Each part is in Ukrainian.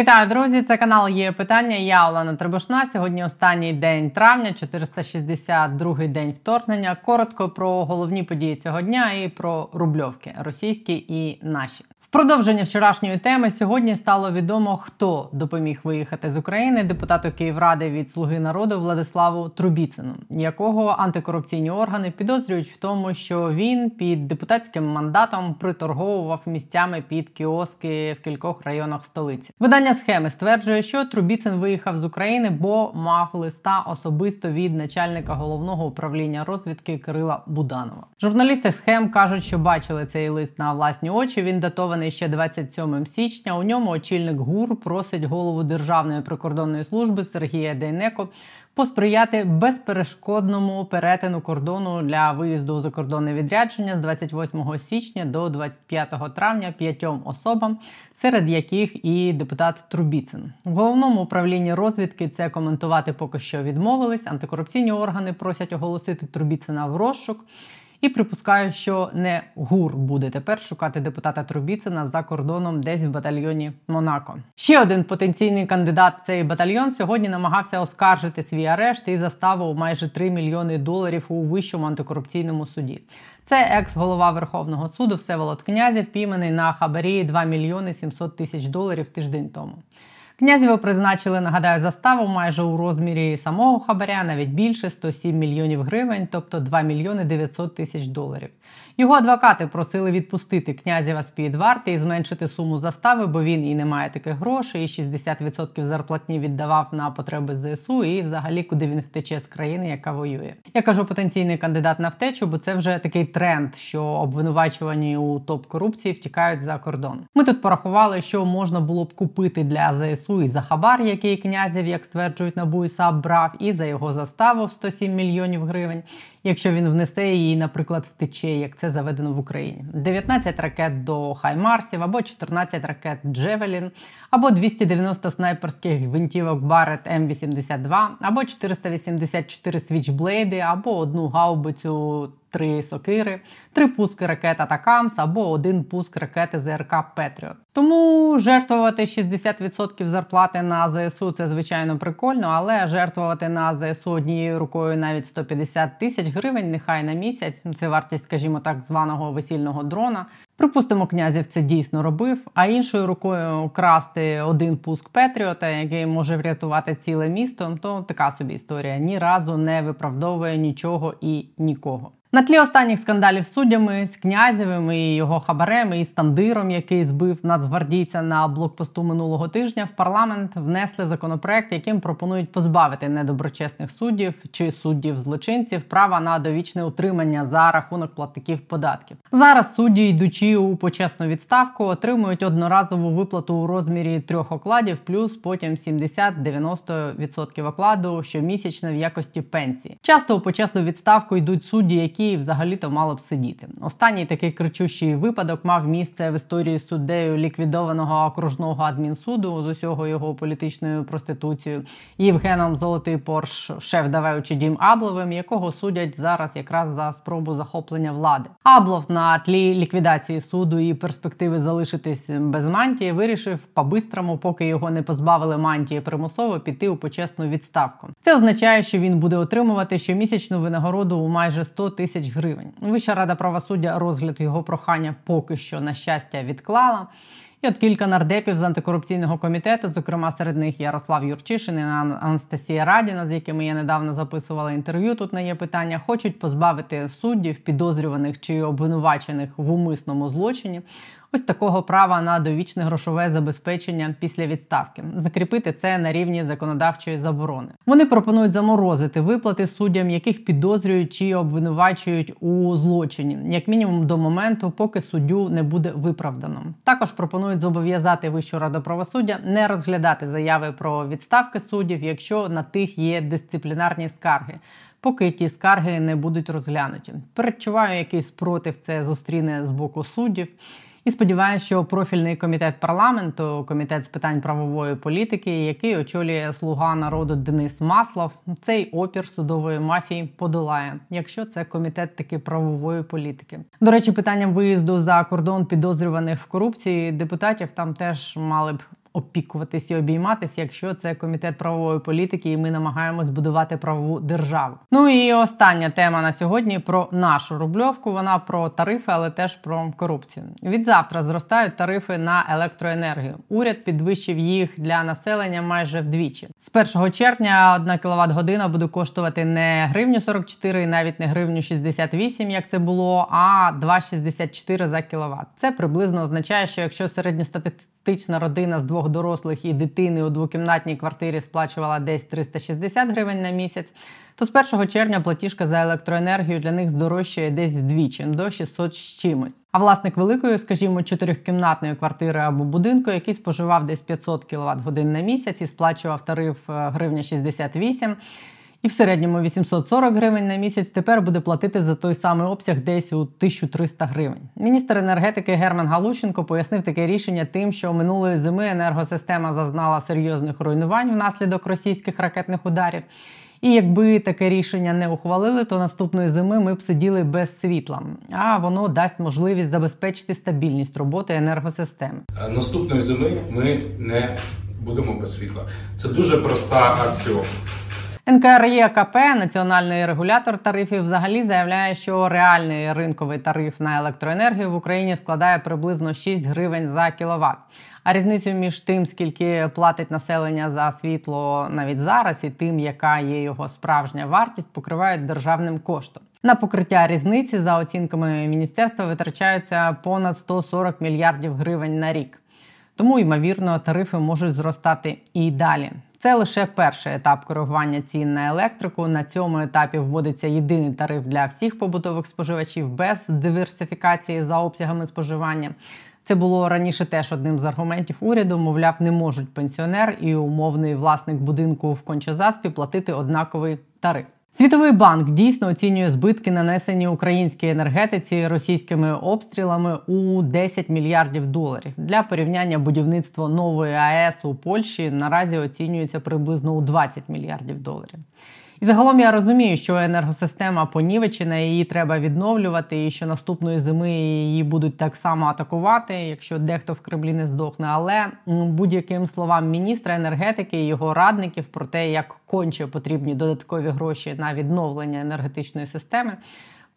Вітаю, друзі! Це канал є питання. Я Олена Требушна. Сьогодні останній день травня, 462-й день вторгнення. Коротко про головні події цього дня і про рубльовки російські і наші. Продовження вчорашньої теми сьогодні стало відомо, хто допоміг виїхати з України депутату Київради від Слуги народу Владиславу Трубіцину, якого антикорупційні органи підозрюють в тому, що він під депутатським мандатом приторговував місцями під кіоски в кількох районах столиці. Видання схеми стверджує, що Трубіцин виїхав з України, бо мав листа особисто від начальника головного управління розвідки Кирила Буданова. Журналісти схем кажуть, що бачили цей лист на власні очі. Він датований опублікований ще 27 січня. У ньому очільник ГУР просить голову Державної прикордонної служби Сергія Дейнеко посприяти безперешкодному перетину кордону для виїзду у закордонне відрядження з 28 січня до 25 травня п'ятьом особам, серед яких і депутат Трубіцин. В головному управлінні розвідки це коментувати поки що відмовились. Антикорупційні органи просять оголосити Трубіцина в розшук. І припускаю, що не ГУР буде тепер шукати депутата Трубіцина за кордоном десь в батальйоні Монако. Ще один потенційний кандидат цей батальйон сьогодні намагався оскаржити свій арешт і заставу майже 3 мільйони доларів у вищому антикорупційному суді. Це екс-голова Верховного суду Всеволод Князів, пійманий на хабарі 2 мільйони 700 тисяч доларів тиждень тому. Князєву призначили, нагадаю, заставу майже у розмірі самого хабаря, навіть більше 107 мільйонів гривень, тобто 2 мільйони 900 тисяч доларів. Його адвокати просили відпустити князєва з під варти і зменшити суму застави, бо він і не має таких грошей, і 60% зарплатні віддавав на потреби ЗСУ, і взагалі куди він втече з країни, яка воює. Я кажу потенційний кандидат на втечу, бо це вже такий тренд, що обвинувачувані у топ корупції втікають за кордон. Ми тут порахували, що можна було б купити для ЗСУ і за хабар, який князів, як стверджують НАБУ і САП, брав, і за його заставу в 107 мільйонів гривень якщо він внесе її, наприклад, втече, як це заведено в Україні. 19 ракет до Хаймарсів, або 14 ракет Джевелін, або 290 снайперських гвинтівок Барет М82, або 484 свічблейди, або одну гаубицю три сокири, три пуски ракет Атакамс або один пуск ракети ЗРК Петріот. Тому жертвувати 60% зарплати на ЗСУ це звичайно прикольно, але жертвувати на ЗСУ однією рукою навіть 150 тисяч гривень, нехай на місяць. Це вартість, скажімо, так званого весільного дрона. Припустимо, князів це дійсно робив, а іншою рукою красти один пуск Петріота, який може врятувати ціле місто, то така собі історія ні разу не виправдовує нічого і нікого. На тлі останніх скандалів з суддями з князєвим і його хабарем і стандиром, який збив нацгвардійця на блокпосту минулого тижня, в парламент внесли законопроект, яким пропонують позбавити недоброчесних суддів чи суддів злочинців права на довічне утримання за рахунок платників податків. Зараз судді, йдучи у почесну відставку, отримують одноразову виплату у розмірі трьох окладів, плюс потім 70-90% окладу щомісячно в якості пенсії. Часто у почесну відставку йдуть судді, які які взагалі-то мало б сидіти. Останній такий кричущий випадок мав місце в історії суддею ліквідованого окружного адмінсуду з усього його політичною проституцією Євгеном Золотий Порш, шеф даваючи дім Абловим, якого судять зараз якраз за спробу захоплення влади. Аблов на тлі ліквідації суду і перспективи залишитись без мантії вирішив по-бистрому, поки його не позбавили мантії примусово піти у почесну відставку. Це означає, що він буде отримувати щомісячну винагороду у майже 100 тисяч тисяч гривень. Вища рада правосуддя розгляд його прохання поки що на щастя відклала. І от кілька нардепів з антикорупційного комітету, зокрема серед них Ярослав Юрчишин і Анастасія Радіна, з якими я недавно записувала інтерв'ю. Тут не є питання, хочуть позбавити суддів, підозрюваних чи обвинувачених в умисному злочині ось такого права на довічне грошове забезпечення після відставки, закріпити це на рівні законодавчої заборони. Вони пропонують заморозити виплати суддям, яких підозрюють чи обвинувачують у злочині, як мінімум до моменту, поки суддю не буде виправдано. Також пропонують зобов'язати Вищу раду правосуддя не розглядати заяви про відставки суддів, якщо на тих є дисциплінарні скарги. Поки ті скарги не будуть розглянуті, передчуваю, який спротив це зустріне з боку суддів. І сподіваюся, що профільний комітет парламенту, комітет з питань правової політики, який очолює слуга народу Денис Маслов, цей опір судової мафії подолає, якщо це комітет таки правової політики. До речі, питанням виїзду за кордон підозрюваних в корупції депутатів там теж мали б опікуватись і обійматися, якщо це комітет правової політики, і ми намагаємось будувати правову державу. Ну і остання тема на сьогодні про нашу рубльовку. Вона про тарифи, але теж про корупцію. Від завтра зростають тарифи на електроенергію. Уряд підвищив їх для населення майже вдвічі. З 1 червня 1 кВт година буде коштувати не гривню 44 і навіть не гривню 68, як це було, а 2,64 за кіловат. Це приблизно означає, що якщо середньостатистична родина з двох дорослих і дитини у двокімнатній квартирі сплачувала десь 360 гривень на місяць, то з 1 червня платіжка за електроенергію для них здорожчає десь вдвічі до 600 з чимось. А власник великої, скажімо, чотирьохкімнатної квартири або будинку, який споживав десь 500 кВт годин на місяць і сплачував тариф е, гривня 68, і в середньому 840 гривень на місяць тепер буде платити за той самий обсяг десь у 1300 гривень. Міністр енергетики Герман Галущенко пояснив таке рішення тим, що минулої зими енергосистема зазнала серйозних руйнувань внаслідок російських ракетних ударів. І якби таке рішення не ухвалили, то наступної зими ми б сиділи без світла. А воно дасть можливість забезпечити стабільність роботи енергосистеми. Наступної зими ми не будемо без світла. Це дуже проста аксіома. НКРЄКП, національний регулятор тарифів, взагалі заявляє, що реальний ринковий тариф на електроенергію в Україні складає приблизно 6 гривень за кіловат. А різницю між тим, скільки платить населення за світло навіть зараз, і тим, яка є його справжня вартість, покривають державним коштом. На покриття різниці за оцінками міністерства витрачаються понад 140 мільярдів гривень на рік. Тому, ймовірно, тарифи можуть зростати і далі. Це лише перший етап коригування цін на електрику. На цьому етапі вводиться єдиний тариф для всіх побутових споживачів без диверсифікації за обсягами споживання. Це було раніше теж одним з аргументів уряду. Мовляв, не можуть пенсіонер і умовний власник будинку в кончезаспі платити однаковий тариф. Світовий банк дійсно оцінює збитки, нанесені українській енергетиці російськими обстрілами у 10 мільярдів доларів. Для порівняння будівництво нової АЕС у Польщі наразі оцінюється приблизно у 20 мільярдів доларів. І загалом я розумію, що енергосистема понівечена, її треба відновлювати, і що наступної зими її будуть так само атакувати, якщо дехто в Кремлі не здохне. Але будь-яким словам міністра енергетики і його радників про те, як конче потрібні додаткові гроші на відновлення енергетичної системи.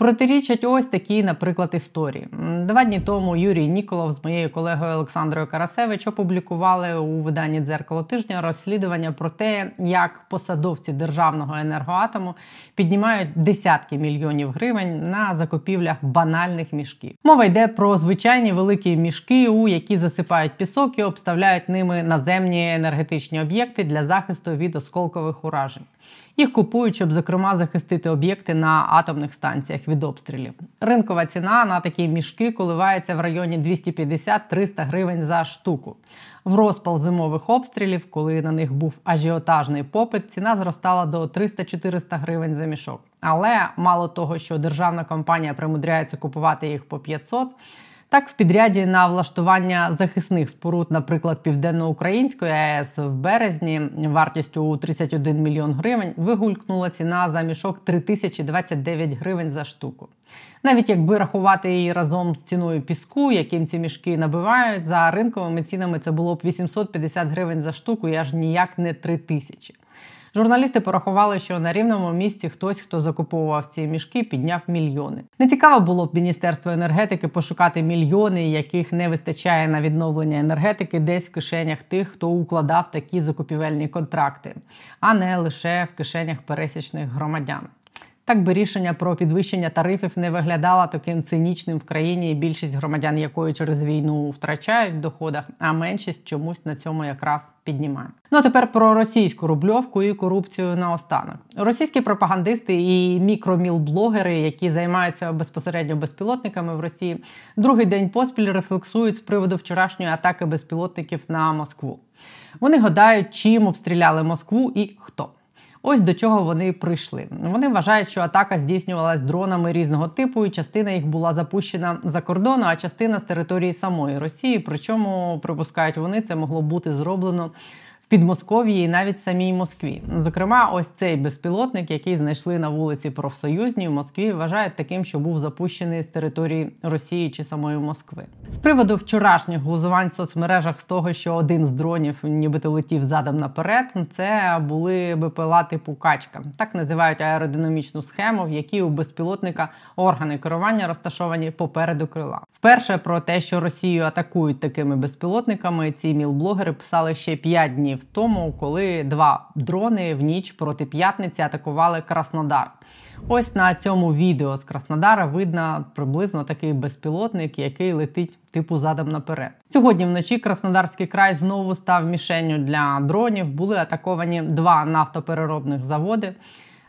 Протирічать ось такі, наприклад, історії. Два дні тому Юрій Ніколов з моєю колегою Олександрою Карасевич опублікували у виданні дзеркало тижня розслідування про те, як посадовці державного енергоатому піднімають десятки мільйонів гривень на закупівлях банальних мішків. Мова йде про звичайні великі мішки, у які засипають пісок і обставляють ними наземні енергетичні об'єкти для захисту від осколкових уражень. Їх купують, щоб зокрема захистити об'єкти на атомних станціях від обстрілів. Ринкова ціна на такі мішки коливається в районі 250-300 гривень за штуку. В розпал зимових обстрілів, коли на них був ажіотажний попит, ціна зростала до 300-400 гривень за мішок. Але мало того, що державна компанія примудряється купувати їх по 500, так, в підряді на влаштування захисних споруд, наприклад, Південноукраїнської АЕС в березні вартістю у 31 мільйон гривень вигулькнула ціна за мішок 3029 гривень за штуку. Навіть якби рахувати її разом з ціною піску, яким ці мішки набивають, за ринковими цінами це було б 850 гривень за штуку і аж ніяк не 3000. Журналісти порахували, що на рівному місці хтось, хто закуповував ці мішки, підняв мільйони. Не цікаво було б міністерство енергетики пошукати мільйони, яких не вистачає на відновлення енергетики, десь в кишенях тих, хто укладав такі закупівельні контракти, а не лише в кишенях пересічних громадян. Так би рішення про підвищення тарифів не виглядало таким цинічним в країні, більшість громадян якої через війну втрачають в доходах, а меншість чомусь на цьому якраз піднімає. Ну а тепер про російську рубльовку і корупцію наостанок. Російські пропагандисти і мікромілблогери, які займаються безпосередньо безпілотниками в Росії, другий день поспіль рефлексують з приводу вчорашньої атаки безпілотників на Москву. Вони гадають, чим обстріляли Москву і хто. Ось до чого вони прийшли. Вони вважають, що атака здійснювалась дронами різного типу, і частина їх була запущена за кордону, а частина з території самої Росії. Причому припускають вони, це могло бути зроблено Підмосков'ї і навіть самій Москві. Зокрема, ось цей безпілотник, який знайшли на вулиці Профсоюзній в Москві, вважають таким, що був запущений з території Росії чи самої Москви. З приводу вчорашніх глузувань в соцмережах з того, що один з дронів, нібито летів задом наперед, це були БПЛА типу качка. Так називають аеродинамічну схему, в якій у безпілотника органи керування розташовані попереду крила. Вперше про те, що Росію атакують такими безпілотниками, ці мілблогери писали ще 5 днів тому, коли два дрони в ніч проти п'ятниці атакували Краснодар. Ось на цьому відео з Краснодара видно приблизно такий безпілотник, який летить типу задом наперед. Сьогодні вночі Краснодарський край знову став мішенню для дронів. Були атаковані два нафтопереробних заводи.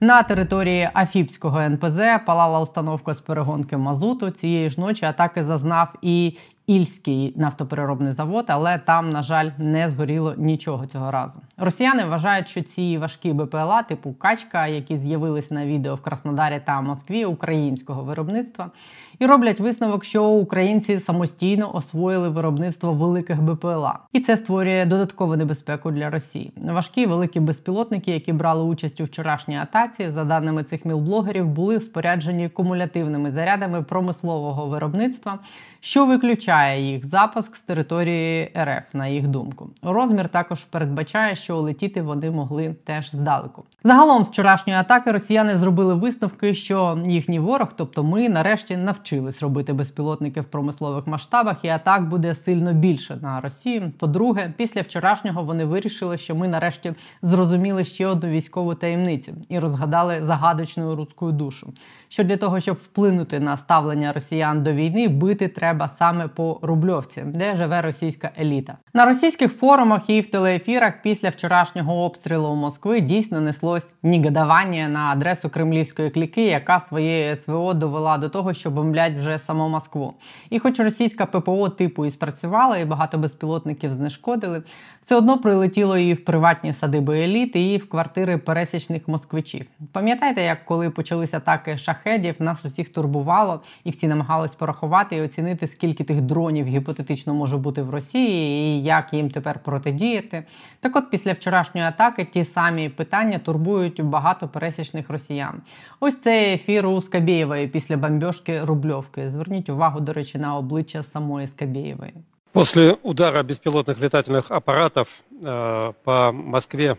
На території Афіпського НПЗ палала установка з перегонки мазуту. Цієї ж ночі атаки зазнав і Ільський нафтопереробний завод, але там, на жаль, не згоріло нічого цього разу. Росіяни вважають, що ці важкі БПЛА, типу качка, які з'явились на відео в Краснодарі та Москві українського виробництва, і роблять висновок, що українці самостійно освоїли виробництво великих БПЛА, і це створює додаткову небезпеку для Росії. Важкі великі безпілотники, які брали участь у вчорашній атаці, за даними цих мілблогерів, були споряджені кумулятивними зарядами промислового виробництва, що виключає їх запуск з території РФ, на їх думку. Розмір також передбачає, що летіти вони могли теж здалеку. Загалом з вчорашньої атаки росіяни зробили висновки, що їхній ворог, тобто ми, нарешті навчились робити безпілотники в промислових масштабах, і атак буде сильно більше на Росію. По-друге, після вчорашнього вони вирішили, що ми нарешті зрозуміли ще одну військову таємницю і розгадали загадочну руську душу. Що для того, щоб вплинути на ставлення росіян до війни, бити треба саме по рубльовці, де живе російська еліта. На російських форумах і в телеефірах після вчорашнього обстрілу Москви дійсно неслось нігадування на адресу кремлівської кліки, яка своєю СВО довела до того, що бомблять вже саму Москву. І, хоч російська ППО типу і спрацювала, і багато безпілотників знешкодили, все одно прилетіло і в приватні садиби еліти, і в квартири пересічних москвичів. Пам'ятаєте, як коли почалися атаки шахедів, нас усіх турбувало, і всі намагались порахувати і оцінити, скільки тих дронів гіпотетично може бути в Росії, і як їм тепер протидіяти. Так, от після вчорашньої атаки ті самі питання турбують багато пересічних росіян. Ось цей ефір у Скабєєвої після бомбьошки Рубльовки. Зверніть увагу, до речі, на обличчя самої Скабєєвої. После удара беспилотных летательных аппаратов э, по Москве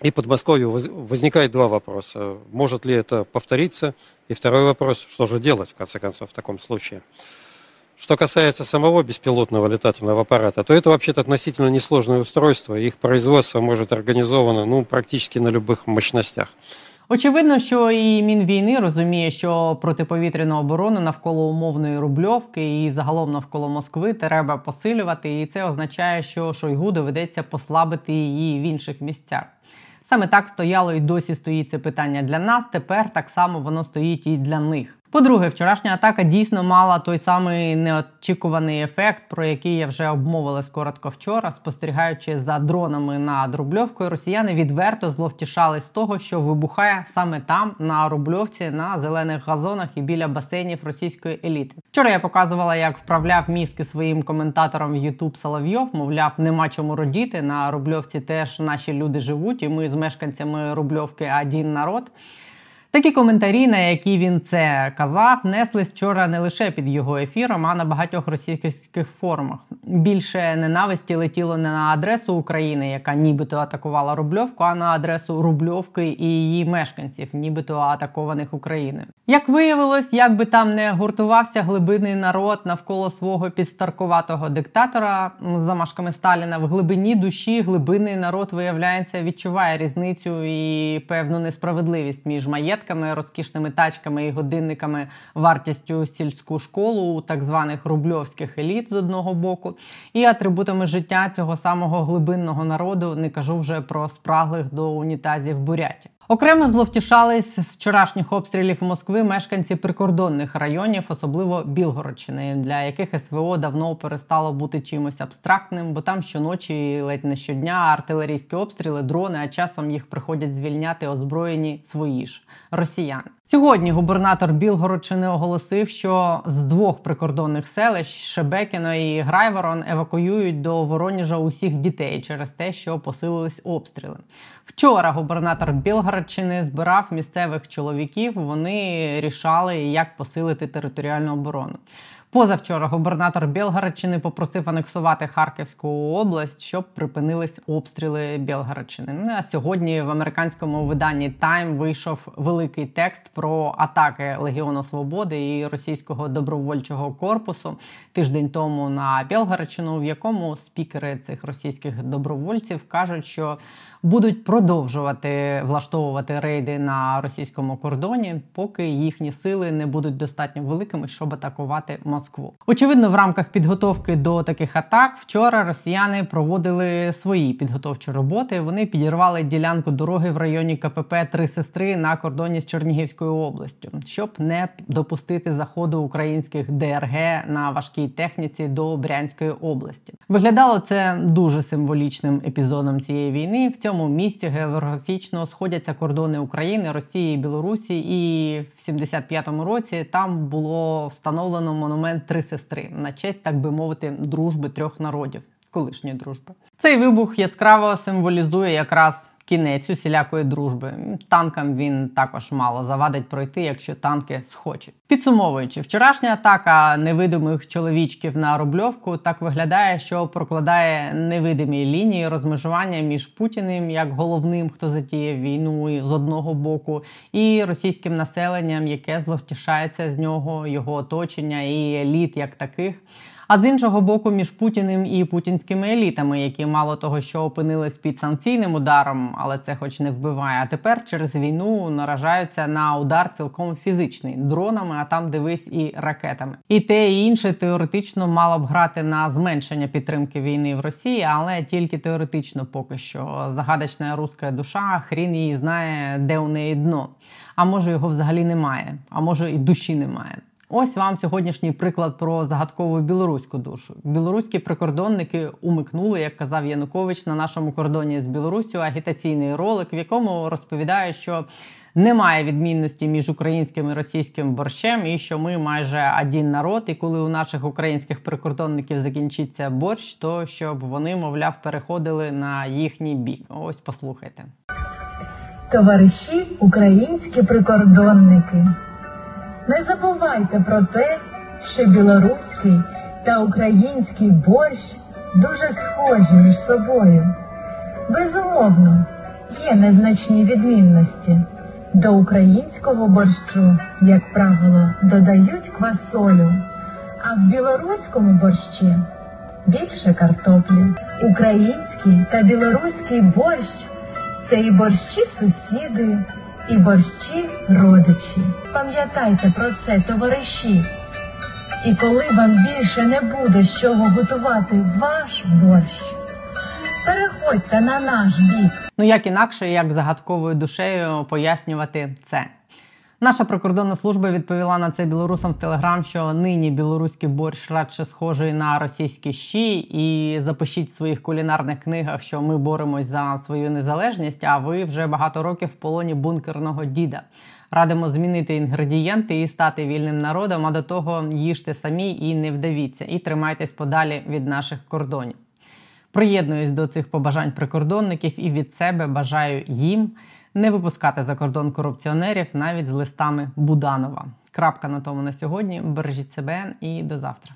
и Подмосковью возникает два вопроса. Может ли это повториться? И второй вопрос, что же делать, в конце концов, в таком случае? Что касается самого беспилотного летательного аппарата, то это вообще-то относительно несложное устройство. Их производство может организовано ну, практически на любых мощностях. Очевидно, що і мінвійни розуміє, що протиповітряну оборону навколо умовної рубльовки і загалом навколо Москви треба посилювати, і це означає, що Шойгу доведеться послабити її в інших місцях. Саме так стояло і досі стоїть це питання для нас. Тепер так само воно стоїть і для них. По-друге, вчорашня атака дійсно мала той самий неочікуваний ефект, про який я вже обмовилась коротко вчора. Спостерігаючи за дронами над Рубльовкою, росіяни відверто зловтішались з того, що вибухає саме там, на Рубльовці, на зелених газонах і біля басейнів російської еліти. Вчора я показувала, як вправляв мізки своїм коментаторам в YouTube Соловйов. Мовляв, нема чому родіти. На Рубльовці теж наші люди живуть, і ми з мешканцями Рубльовки один народ. Такі коментарі, на які він це казав, неслись вчора не лише під його ефіром, а на багатьох російських форумах. Більше ненависті летіло не на адресу України, яка нібито атакувала Рубльовку, а на адресу Рубльовки і її мешканців, нібито атакованих Україною. Як виявилось, як би там не гуртувався глибинний народ навколо свого підстаркуватого диктатора з замашками Сталіна, в глибині душі глибинний народ виявляється, відчуває різницю і певну несправедливість між маєтками маєтками, розкішними тачками і годинниками вартістю сільську школу у так званих рубльовських еліт з одного боку, і атрибутами життя цього самого глибинного народу не кажу вже про спраглих до унітазів буряті. Окремо зловтішались з вчорашніх обстрілів Москви мешканці прикордонних районів, особливо Білгородщини, для яких СВО давно перестало бути чимось абстрактним, бо там щоночі, ледь не щодня, артилерійські обстріли, дрони, а часом їх приходять звільняти озброєні свої ж росіяни. Сьогодні губернатор Білгородчини оголосив, що з двох прикордонних селищ Шебекіно і Грайворон евакуюють до Вороніжа усіх дітей через те, що посилились обстріли. Вчора губернатор Білгородчини збирав місцевих чоловіків. Вони рішали, як посилити територіальну оборону. Позавчора губернатор Білгородщини попросив анексувати Харківську область, щоб припинились обстріли Білгородщини. Ну, а сьогодні в американському виданні Time вийшов великий текст про атаки Легіону Свободи і російського добровольчого корпусу тиждень тому на Білгородщину, в якому спікери цих російських добровольців кажуть, що будуть продовжувати влаштовувати рейди на російському кордоні, поки їхні сили не будуть достатньо великими, щоб атакувати Москву. Очевидно, в рамках підготовки до таких атак вчора росіяни проводили свої підготовчі роботи. Вони підірвали ділянку дороги в районі КПП Три сестри на кордоні з Чернігівською областю, щоб не допустити заходу українських ДРГ на важкій техніці до Брянської області. Виглядало це дуже символічним епізодом цієї війни. В цьому місці географічно сходяться кордони України, Росії і Білорусі. І в 75-му році там було встановлено монумент Три сестри на честь, так би мовити, дружби трьох народів, колишньої дружби. Цей вибух яскраво символізує якраз кінець усілякої дружби. Танкам він також мало завадить пройти, якщо танки схочуть. Підсумовуючи, вчорашня атака невидимих чоловічків на Рубльовку так виглядає, що прокладає невидимі лінії розмежування між Путіним як головним, хто затіяв війну з одного боку, і російським населенням, яке зловтішається з нього, його оточення і еліт як таких. А з іншого боку, між Путіним і путінськими елітами, які мало того, що опинились під санкційним ударом, але це, хоч не вбиває. А тепер через війну наражаються на удар цілком фізичний дронами, а там дивись і ракетами. І те і інше теоретично мало б грати на зменшення підтримки війни в Росії, але тільки теоретично, поки що загадочна руська душа, хрін її знає, де у неї дно. А може його взагалі немає, а може і душі немає. Ось вам сьогоднішній приклад про загадкову білоруську душу. Білоруські прикордонники умикнули, як казав Янукович, на нашому кордоні з Білоруссю агітаційний ролик, в якому розповідає, що немає відмінності між українським і російським борщем, і що ми майже один народ. І коли у наших українських прикордонників закінчиться борщ, то щоб вони, мовляв, переходили на їхній бік. Ось послухайте, товариші українські прикордонники. Не забувайте про те, що білоруський та український борщ дуже схожі між собою. Безумовно, є незначні відмінності. До українського борщу, як правило, додають квасолю, а в білоруському борщі більше картоплі. Український та білоруський борщ це і борщі сусіди і борщі родичі. Пам'ятайте про це, товариші. І коли вам більше не буде з чого готувати ваш борщ, переходьте на наш бік. Ну як інакше, як загадковою душею пояснювати це. Наша прикордонна служба відповіла на це білорусам в Телеграм, що нині білоруський борщ радше схожий на російські щі, і запишіть в своїх кулінарних книгах, що ми боремось за свою незалежність. А ви вже багато років в полоні бункерного діда. Радимо змінити інгредієнти і стати вільним народом. А до того їжте самі і не вдавіться, і тримайтесь подалі від наших кордонів. Приєднуюсь до цих побажань прикордонників і від себе бажаю їм не випускати за кордон корупціонерів навіть з листами Буданова. Крапка на тому на сьогодні. Бережіть себе і до завтра.